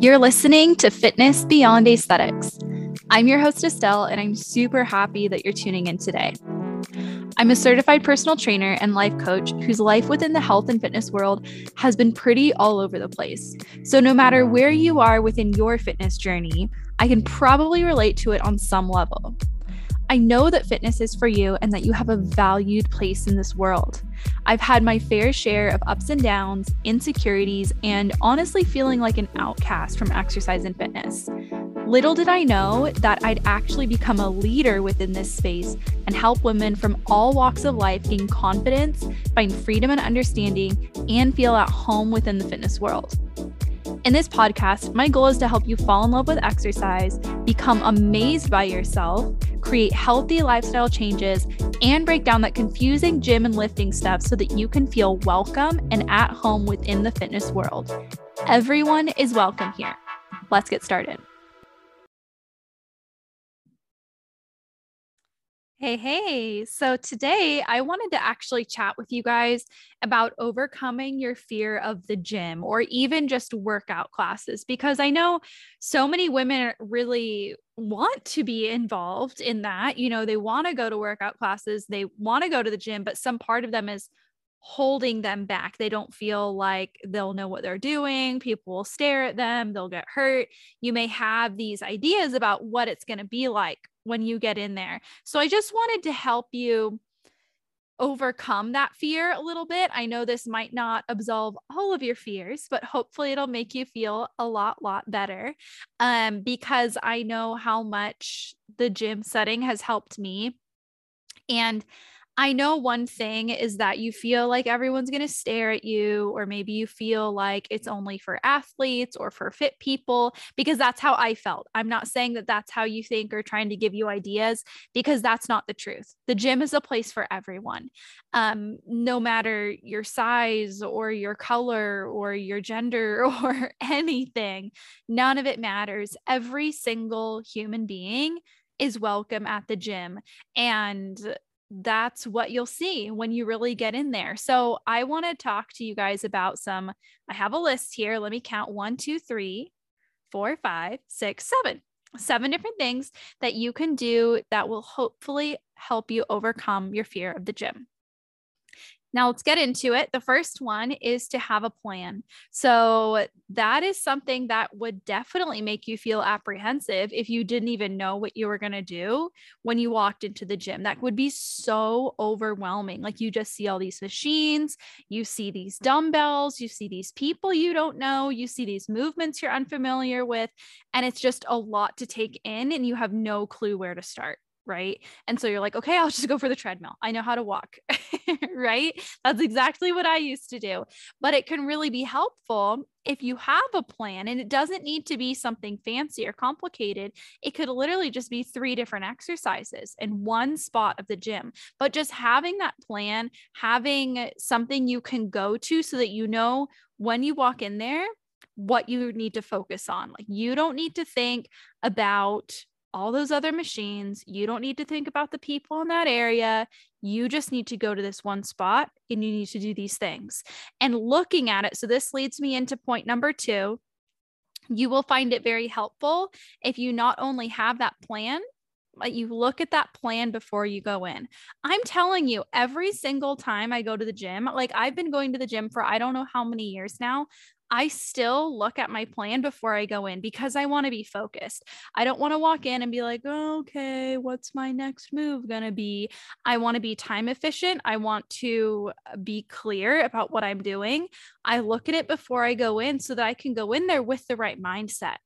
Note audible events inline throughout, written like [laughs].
You're listening to Fitness Beyond Aesthetics. I'm your host, Estelle, and I'm super happy that you're tuning in today. I'm a certified personal trainer and life coach whose life within the health and fitness world has been pretty all over the place. So, no matter where you are within your fitness journey, I can probably relate to it on some level. I know that fitness is for you and that you have a valued place in this world. I've had my fair share of ups and downs, insecurities, and honestly feeling like an outcast from exercise and fitness. Little did I know that I'd actually become a leader within this space and help women from all walks of life gain confidence, find freedom and understanding, and feel at home within the fitness world. In this podcast, my goal is to help you fall in love with exercise, become amazed by yourself, create healthy lifestyle changes, and break down that confusing gym and lifting stuff so that you can feel welcome and at home within the fitness world. Everyone is welcome here. Let's get started. Hey, hey. So today I wanted to actually chat with you guys about overcoming your fear of the gym or even just workout classes because I know so many women really want to be involved in that. You know, they want to go to workout classes, they want to go to the gym, but some part of them is holding them back. They don't feel like they'll know what they're doing. People will stare at them, they'll get hurt. You may have these ideas about what it's going to be like when you get in there. So I just wanted to help you overcome that fear a little bit. I know this might not absolve all of your fears, but hopefully it'll make you feel a lot lot better. Um because I know how much the gym setting has helped me. And I know one thing is that you feel like everyone's going to stare at you, or maybe you feel like it's only for athletes or for fit people, because that's how I felt. I'm not saying that that's how you think or trying to give you ideas, because that's not the truth. The gym is a place for everyone, um, no matter your size or your color or your gender [laughs] or anything. None of it matters. Every single human being is welcome at the gym. And that's what you'll see when you really get in there. So, I want to talk to you guys about some. I have a list here. Let me count one, two, three, four, five, six, seven. Seven different things that you can do that will hopefully help you overcome your fear of the gym. Now let's get into it. The first one is to have a plan. So that is something that would definitely make you feel apprehensive if you didn't even know what you were going to do when you walked into the gym. That would be so overwhelming. Like you just see all these machines, you see these dumbbells, you see these people you don't know, you see these movements you're unfamiliar with, and it's just a lot to take in and you have no clue where to start right? And so you're like, okay, I'll just go for the treadmill. I know how to walk, [laughs] right? That's exactly what I used to do. But it can really be helpful if you have a plan and it doesn't need to be something fancy or complicated. It could literally just be three different exercises in one spot of the gym. But just having that plan, having something you can go to so that you know when you walk in there, what you need to focus on. Like you don't need to think about all those other machines. You don't need to think about the people in that area. You just need to go to this one spot and you need to do these things. And looking at it, so this leads me into point number two. You will find it very helpful if you not only have that plan, but you look at that plan before you go in. I'm telling you, every single time I go to the gym, like I've been going to the gym for I don't know how many years now. I still look at my plan before I go in because I want to be focused. I don't want to walk in and be like, okay, what's my next move going to be? I want to be time efficient. I want to uh, be clear about what I'm doing. I look at it before I go in so that I can go in there with the right mindset.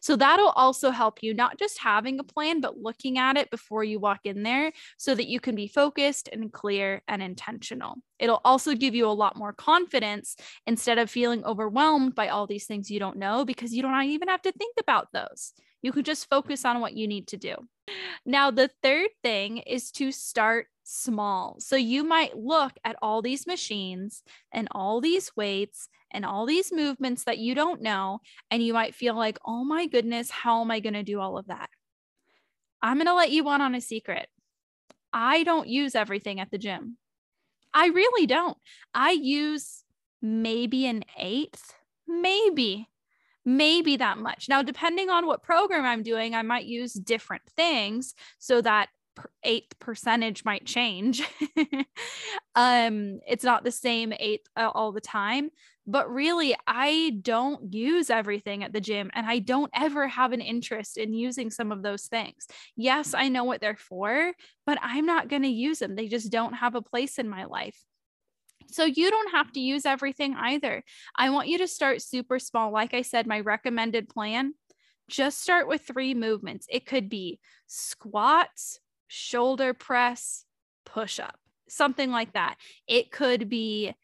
So that'll also help you not just having a plan, but looking at it before you walk in there so that you can be focused and clear and intentional. It'll also give you a lot more confidence instead of feeling overwhelmed by all these things you don't know because you don't even have to think about those. You can just focus on what you need to do. Now, the third thing is to start small. So you might look at all these machines and all these weights and all these movements that you don't know. And you might feel like, oh my goodness, how am I going to do all of that? I'm going to let you on on a secret. I don't use everything at the gym. I really don't. I use maybe an eighth, maybe maybe that much. Now, depending on what program I'm doing, I might use different things so that eighth percentage might change. [laughs] um, it's not the same eighth uh, all the time, but really, I don't use everything at the gym and I don't ever have an interest in using some of those things. Yes, I know what they're for, but I'm not going to use them. They just don't have a place in my life. So you don't have to use everything either. I want you to start super small. Like I said, my recommended plan just start with three movements. It could be squats, shoulder press, push up, something like mm-hmm. that. It could be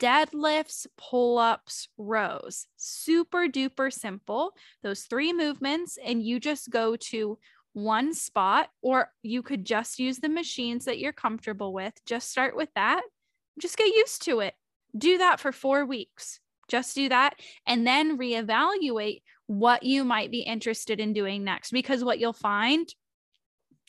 deadlifts, pull ups, rows. Super duper simple. Those three movements, and you just go to one spot, or you could just use the machines that you're comfortable with. Just start with that just get used to it. Do that for four weeks. Just do that and then reevaluate what you might be interested in doing next. Because what you'll find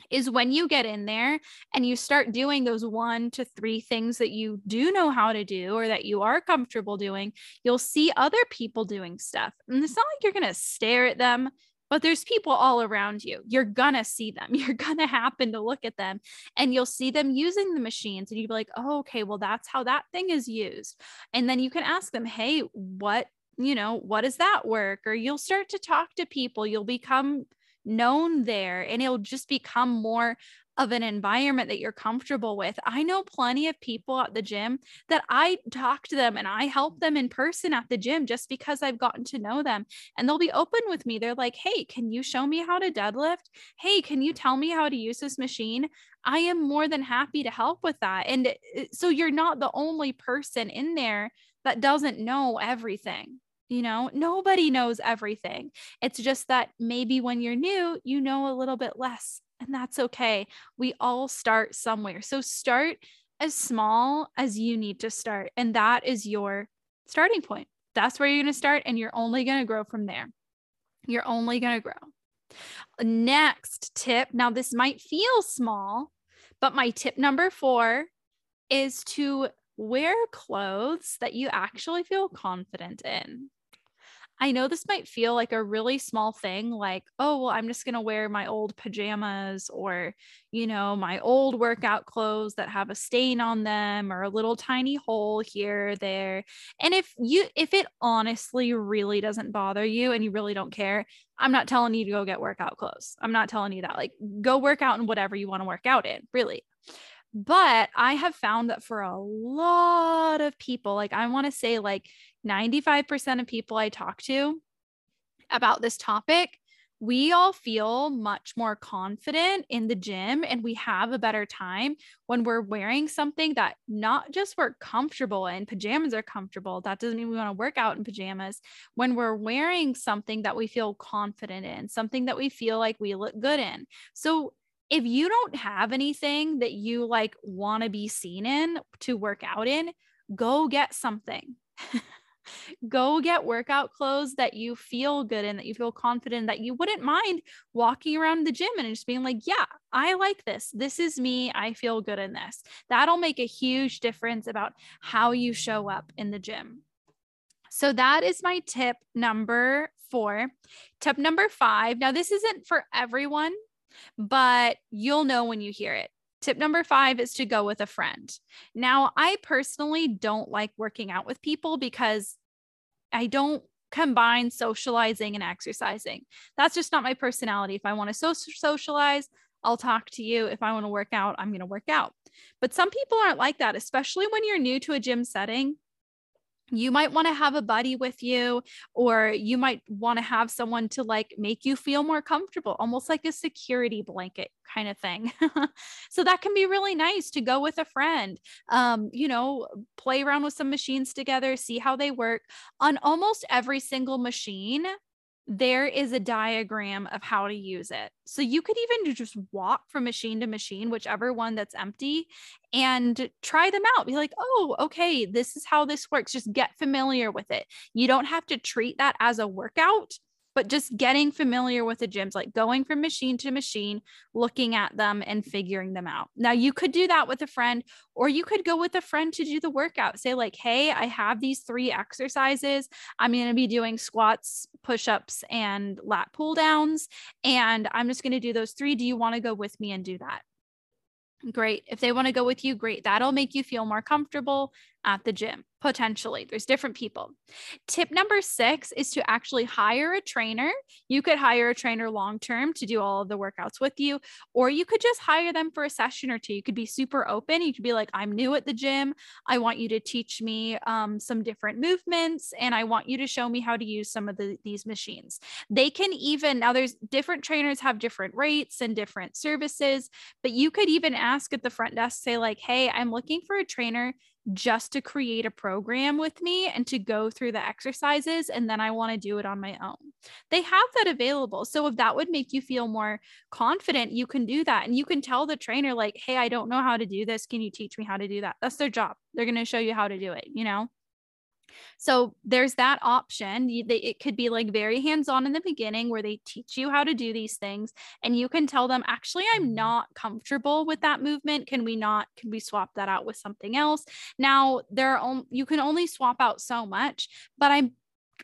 is when you get in there and you start doing those one to three things that you do know how to do or that you are comfortable doing, you'll see other people doing stuff. And it's not like you're going to stare at them but there's people all around you. You're gonna see them. [laughs] You're gonna happen to look at them and you'll see them using the machines and you'd be like, oh, okay, well, that's how that thing is used. And then you can ask them, hey, what, you know, what does that work? Or you'll start to talk to people. You'll become known there and it'll just become more of an environment that you're comfortable with. I know plenty of people at the gym that I talk to them and I help them in person at the gym just because I've gotten to know them and they'll be open with me. They're like, "Hey, can you show me how to deadlift? Hey, can you tell me how to use this machine?" I am more than happy to help with that. And uh, so you're not the only person in there that doesn't know everything. You know, nobody knows everything. It's just that maybe when you're new, you know a little bit less and that's okay. We all start somewhere. So start as small as you need to start. And that is your starting point. That's where you're going to start. And you're only going to grow from there. You're only going to grow. Next tip. Now, this might feel small, but my tip number four is to wear clothes that you actually feel confident in. I know this might feel like a really small thing, like, oh, well, I'm just going to wear my old pajamas or, you know, my old workout clothes that have a stain on them or a little tiny hole here, there. And if you, if it honestly really doesn't bother you and you really don't care, I'm not telling you to go get workout clothes. I'm not telling you that. Like, go work out in whatever you want to work out in, really. But I have found that for a lot of people, like I want to say like 95% of people I talk to about this topic, we all feel much more confident in the gym and we have a better time when we're wearing something that not just we're comfortable in. Pajamas are comfortable. That doesn't mean we want to work out in pajamas. When we're wearing something that we feel confident in, something that we feel like we look good in. So if you don't have anything that you like want to be seen in to work out in, go get something. [laughs] go get workout clothes that you feel good in, that you feel confident, that you wouldn't mind walking around the gym and just being like, yeah, I like this. This is me. I feel good in this. That'll make a huge difference about how you show up in the gym. So that is my tip number four. Tip number five. Now, this isn't for everyone but you'll know when you hear it. Tip number five is to go with a friend. Now, I personally don't like working out with people because I don't combine socializing and exercising. That's just not my personality. If I want to so- socialize, I'll talk to you. If I want to work out, I'm going to work out. But some people aren't like that, especially when you're new to a gym setting you might want to have a buddy with you or you might want to have someone to like make you feel more comfortable almost like a security blanket kind of thing. [laughs] So that can be really nice to go with a friend um you know play around with some machines together see how they work. On almost every single machine there is a diagram of how to use it. So you could even just walk from machine to machine, whichever one that's empty, and try them out. Be like, oh, okay, this is how this works. Just get familiar with it. You don't have to treat that as a workout. But just getting familiar with the gyms, like going from machine to machine, looking at them and figuring them out. Now, you could do that with a friend, or you could go with a friend to do the workout. Say, like, hey, I have these three exercises. I'm going to be doing squats, push ups, and lat pull downs. And I'm just going to do those three. Do you want to go with me and do that? Great. If they want to go with you, great. That'll make you feel more comfortable at the gym, potentially. There's different people. Tip number six is to actually hire a trainer. You could hire a trainer long term to do all of the workouts with you, or you could just hire them for a session or two. You could be super open. You could be like, I'm new at the gym. I want you to teach me um, some different movements, and I want you to show me how to use some of the, these machines. They can even, now there's different trainers have different rates and different services, but you could even ask at the front desk, say, like, hey, I'm looking for a trainer just to create a program with me and to go through the exercises and then I want to do it on my own. They have that available. So if that would make you feel more confident, you can do that and you can tell the trainer like, "Hey, I don't know how to do this. Can you teach me how to do that?" That's their job. They're going to show you how to do it, you know? So there's that option. They, it could be like very hands on in the beginning where they teach you how to do these things and you can tell them, actually, I'm mm-hmm. not comfortable with that movement. Can we not, can we swap that out with something else? Now, there are, you can only swap out so much, but I'm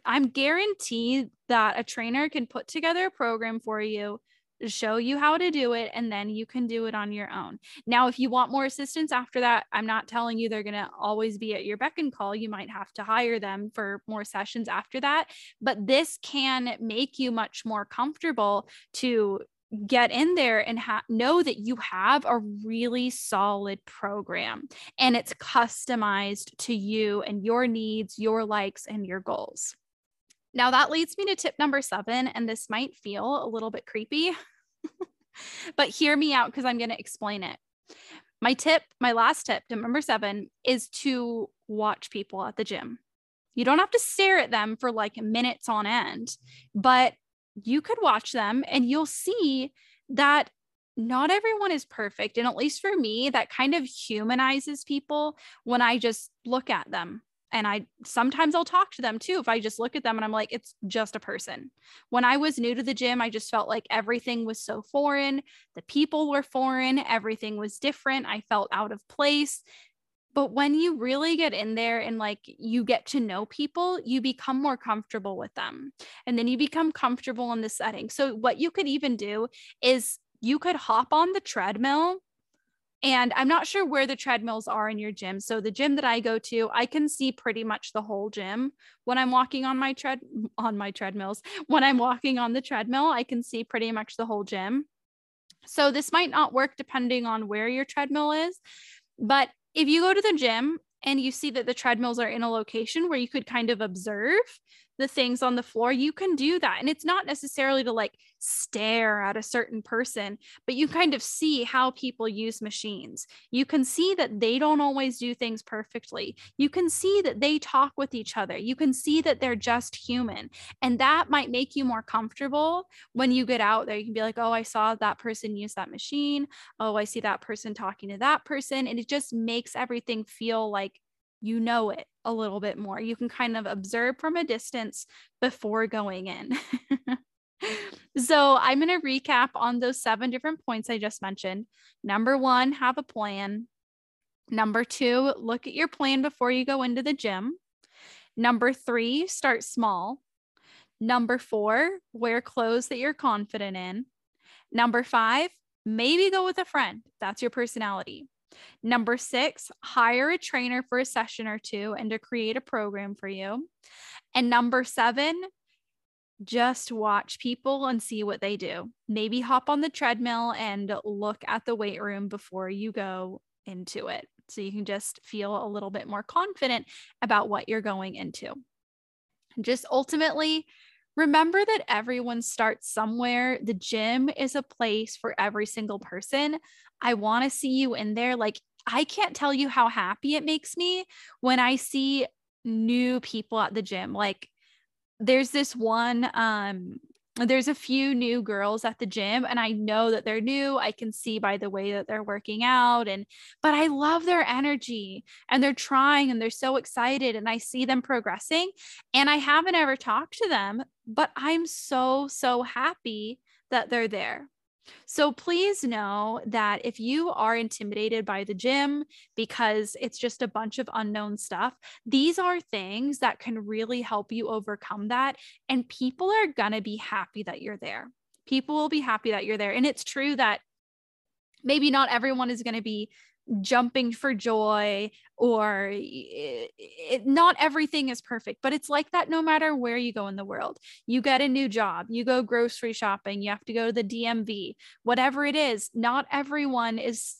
I'm guaranteed that a trainer can put together a program for you show you how to do it and then you can do it on your own. Now, if you want more assistance after that, I'm not telling you they're going to always be at your beck and call. You might have to hire them for more sessions after that, but this can make you much more comfortable to get in there and ha- know that you have a really solid program and it's customized to you and your needs, your likes, and your goals. Now, that leads me to tip number seven, and this might feel a little bit creepy, [laughs] but hear me out because I'm going to explain it. My tip, my last tip, tip number seven, is to watch people at the gym. You don't have to stare at them for like minutes on end, but you could watch them and you'll see that not everyone is perfect. And at least for me, that kind of humanizes people when I just look at them and I sometimes I'll talk to them too. If I just look at them and I'm like, it's just a person. When I was new to the gym, I just felt like everything was so foreign. The people were foreign. Everything was different. I felt out of place. But when you really get in there and like you get to know people, you become more comfortable with them. And then you become comfortable in the setting. So, what you could even do is you could hop on the treadmill and I'm not sure where the treadmills are in your gym. So the gym that I go to, I can see pretty much the whole gym when I'm walking on my tread [laughs] on my treadmills. When I'm walking on the treadmill, I can see pretty much the whole gym. So this might not work depending on where your treadmill is, but if you go to the gym and you see that the treadmills are in a location where you could kind of observe the things on the floor, you can do that. And it's not necessarily to like stare at a certain person, but you kind of see how people use machines. You can see that they don't always do things perfectly. You can see that they talk with each other. You can see that they're just human. And that might make you more comfortable when you get out there. You can be like, oh, I saw that person use that machine. Oh, I see that person talking to that person. And it just makes everything feel like you know it a little bit more. You can kind of observe from a distance before going in. [laughs] so, I'm going to recap on those seven different points I just mentioned. Number one, have a plan. Number two, look at your plan before you go into the gym. Number three, start small. Number four, wear clothes that you're confident in. Number five, maybe go with a friend. That's your personality. Number six, hire a trainer for a session or two and to create a program for you. And number seven, just watch people and see what they do. Maybe hop on the treadmill and look at the weight room before you go into it. So you can just feel a little bit more confident about what you're going into. Just ultimately, remember that everyone starts somewhere. The gym is a place for every single person. I want to see you in there. Like, I can't tell you how happy it makes me when I see new people at the gym. Like, there's this one um there's a few new girls at the gym and I know that they're new. I can see by the way that they're working out and but I love their energy and they're trying and they're so excited and I see them progressing and I haven't ever talked to them, but I'm so so happy that they're there. So please know that if you are intimidated by the gym because it's just a bunch of unknown stuff, these are things that can really help you overcome that. And people are going to be happy that you're there. People will be happy that you're there. And it's true that maybe not everyone is going to be jumping for joy or it, it, not everything is perfect but it's like that no matter where you go in the world you get a new job you go grocery shopping you have to go to the DMV whatever it is not everyone is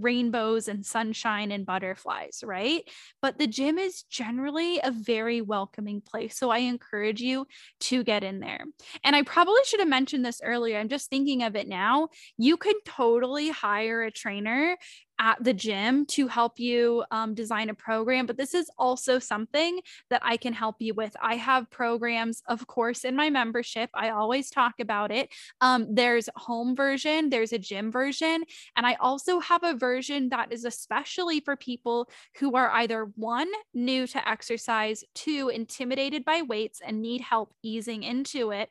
rainbows and sunshine and butterflies, right? But the gym is generally a very welcoming place. So I encourage you to get in there. And I probably should have mentioned this earlier. I'm just thinking of it now. You could totally hire a trainer at the gym to help you um, design a program, but this is also something that I can help you with. I have programs, of course, in my membership. I always talk about it. Um, there's home version, there's a gym version, and I also have a version that is especially for people who are either one, new to exercise, two, intimidated by weights and need help easing into it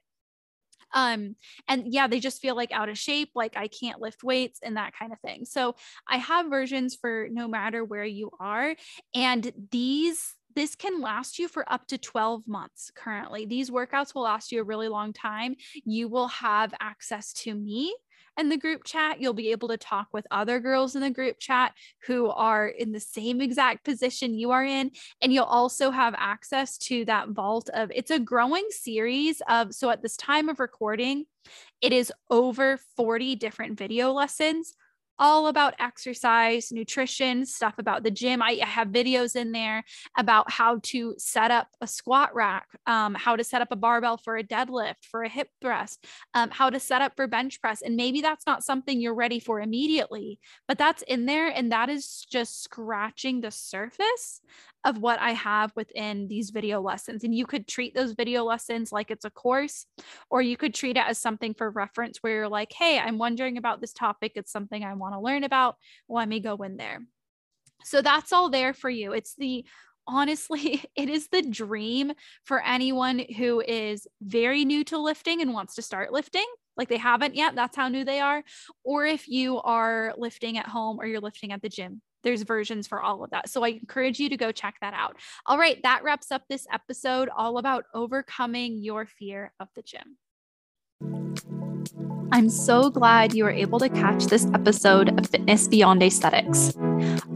um and yeah they just feel like out of shape like i can't lift weights and that kind of thing so i have versions for no matter where you are and these this can last you for up to 12 months currently. These workouts will last you a really long time. You will have access to me in the group chat. You'll be able to talk with other girls in the group chat who are in the same exact position you are in. And you'll also have access to that vault of it's a growing series of, so at this time of recording, it is over 40 different video lessons all about exercise, nutrition, stuff about the gym. I, I have videos in there about how to set up a squat rack, um, how to set up a barbell for a deadlift, for a hip thrust, um, how to set up for bench press. And maybe that's not something you're ready for immediately, but that's in there. And that is just scratching the surface of what I have within these video lessons. And you could treat those video lessons like it's a course, or you could treat it as something for reference where you're like, hey, I'm wondering about this topic. It's something I want to learn about. Let me go in there. So that's all there for you. It's the honestly, [laughs] it is the dream for anyone who is very new to lifting and wants to start lifting. Like they haven't yet, that's how new they are. Or if you are lifting at home or you're lifting at the gym, there's versions for all of that. So I encourage you to go check that out. All right, that wraps up this episode all about overcoming your fear of the gym. I'm so glad you were able to catch this episode of Fitness Beyond Aesthetics.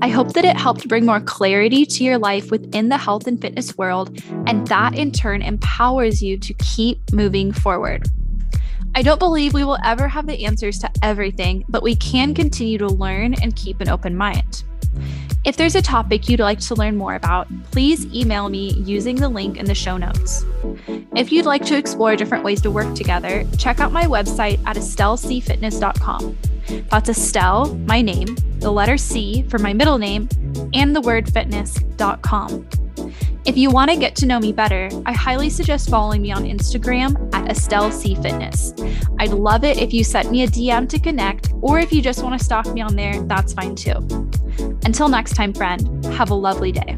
I hope that it helped bring more clarity to your life within the health and fitness world, and that in turn empowers you to keep moving forward. I don't believe we will ever have the answers to everything, but we can continue to learn and keep an open mind. If there's a topic you'd like to learn more about, please email me using the link in the show notes. If you'd like to explore different ways to work together, check out my website at estellecfitness.com. That's Estelle, my name, the letter C for my middle name, and the word fitness.com. If you want to get to know me better, I highly suggest following me on Instagram Estelle C Fitness. I'd love it if you sent me a DM to connect, or if you just want to stalk me on there, that's fine too. Until next time, friend, have a lovely day.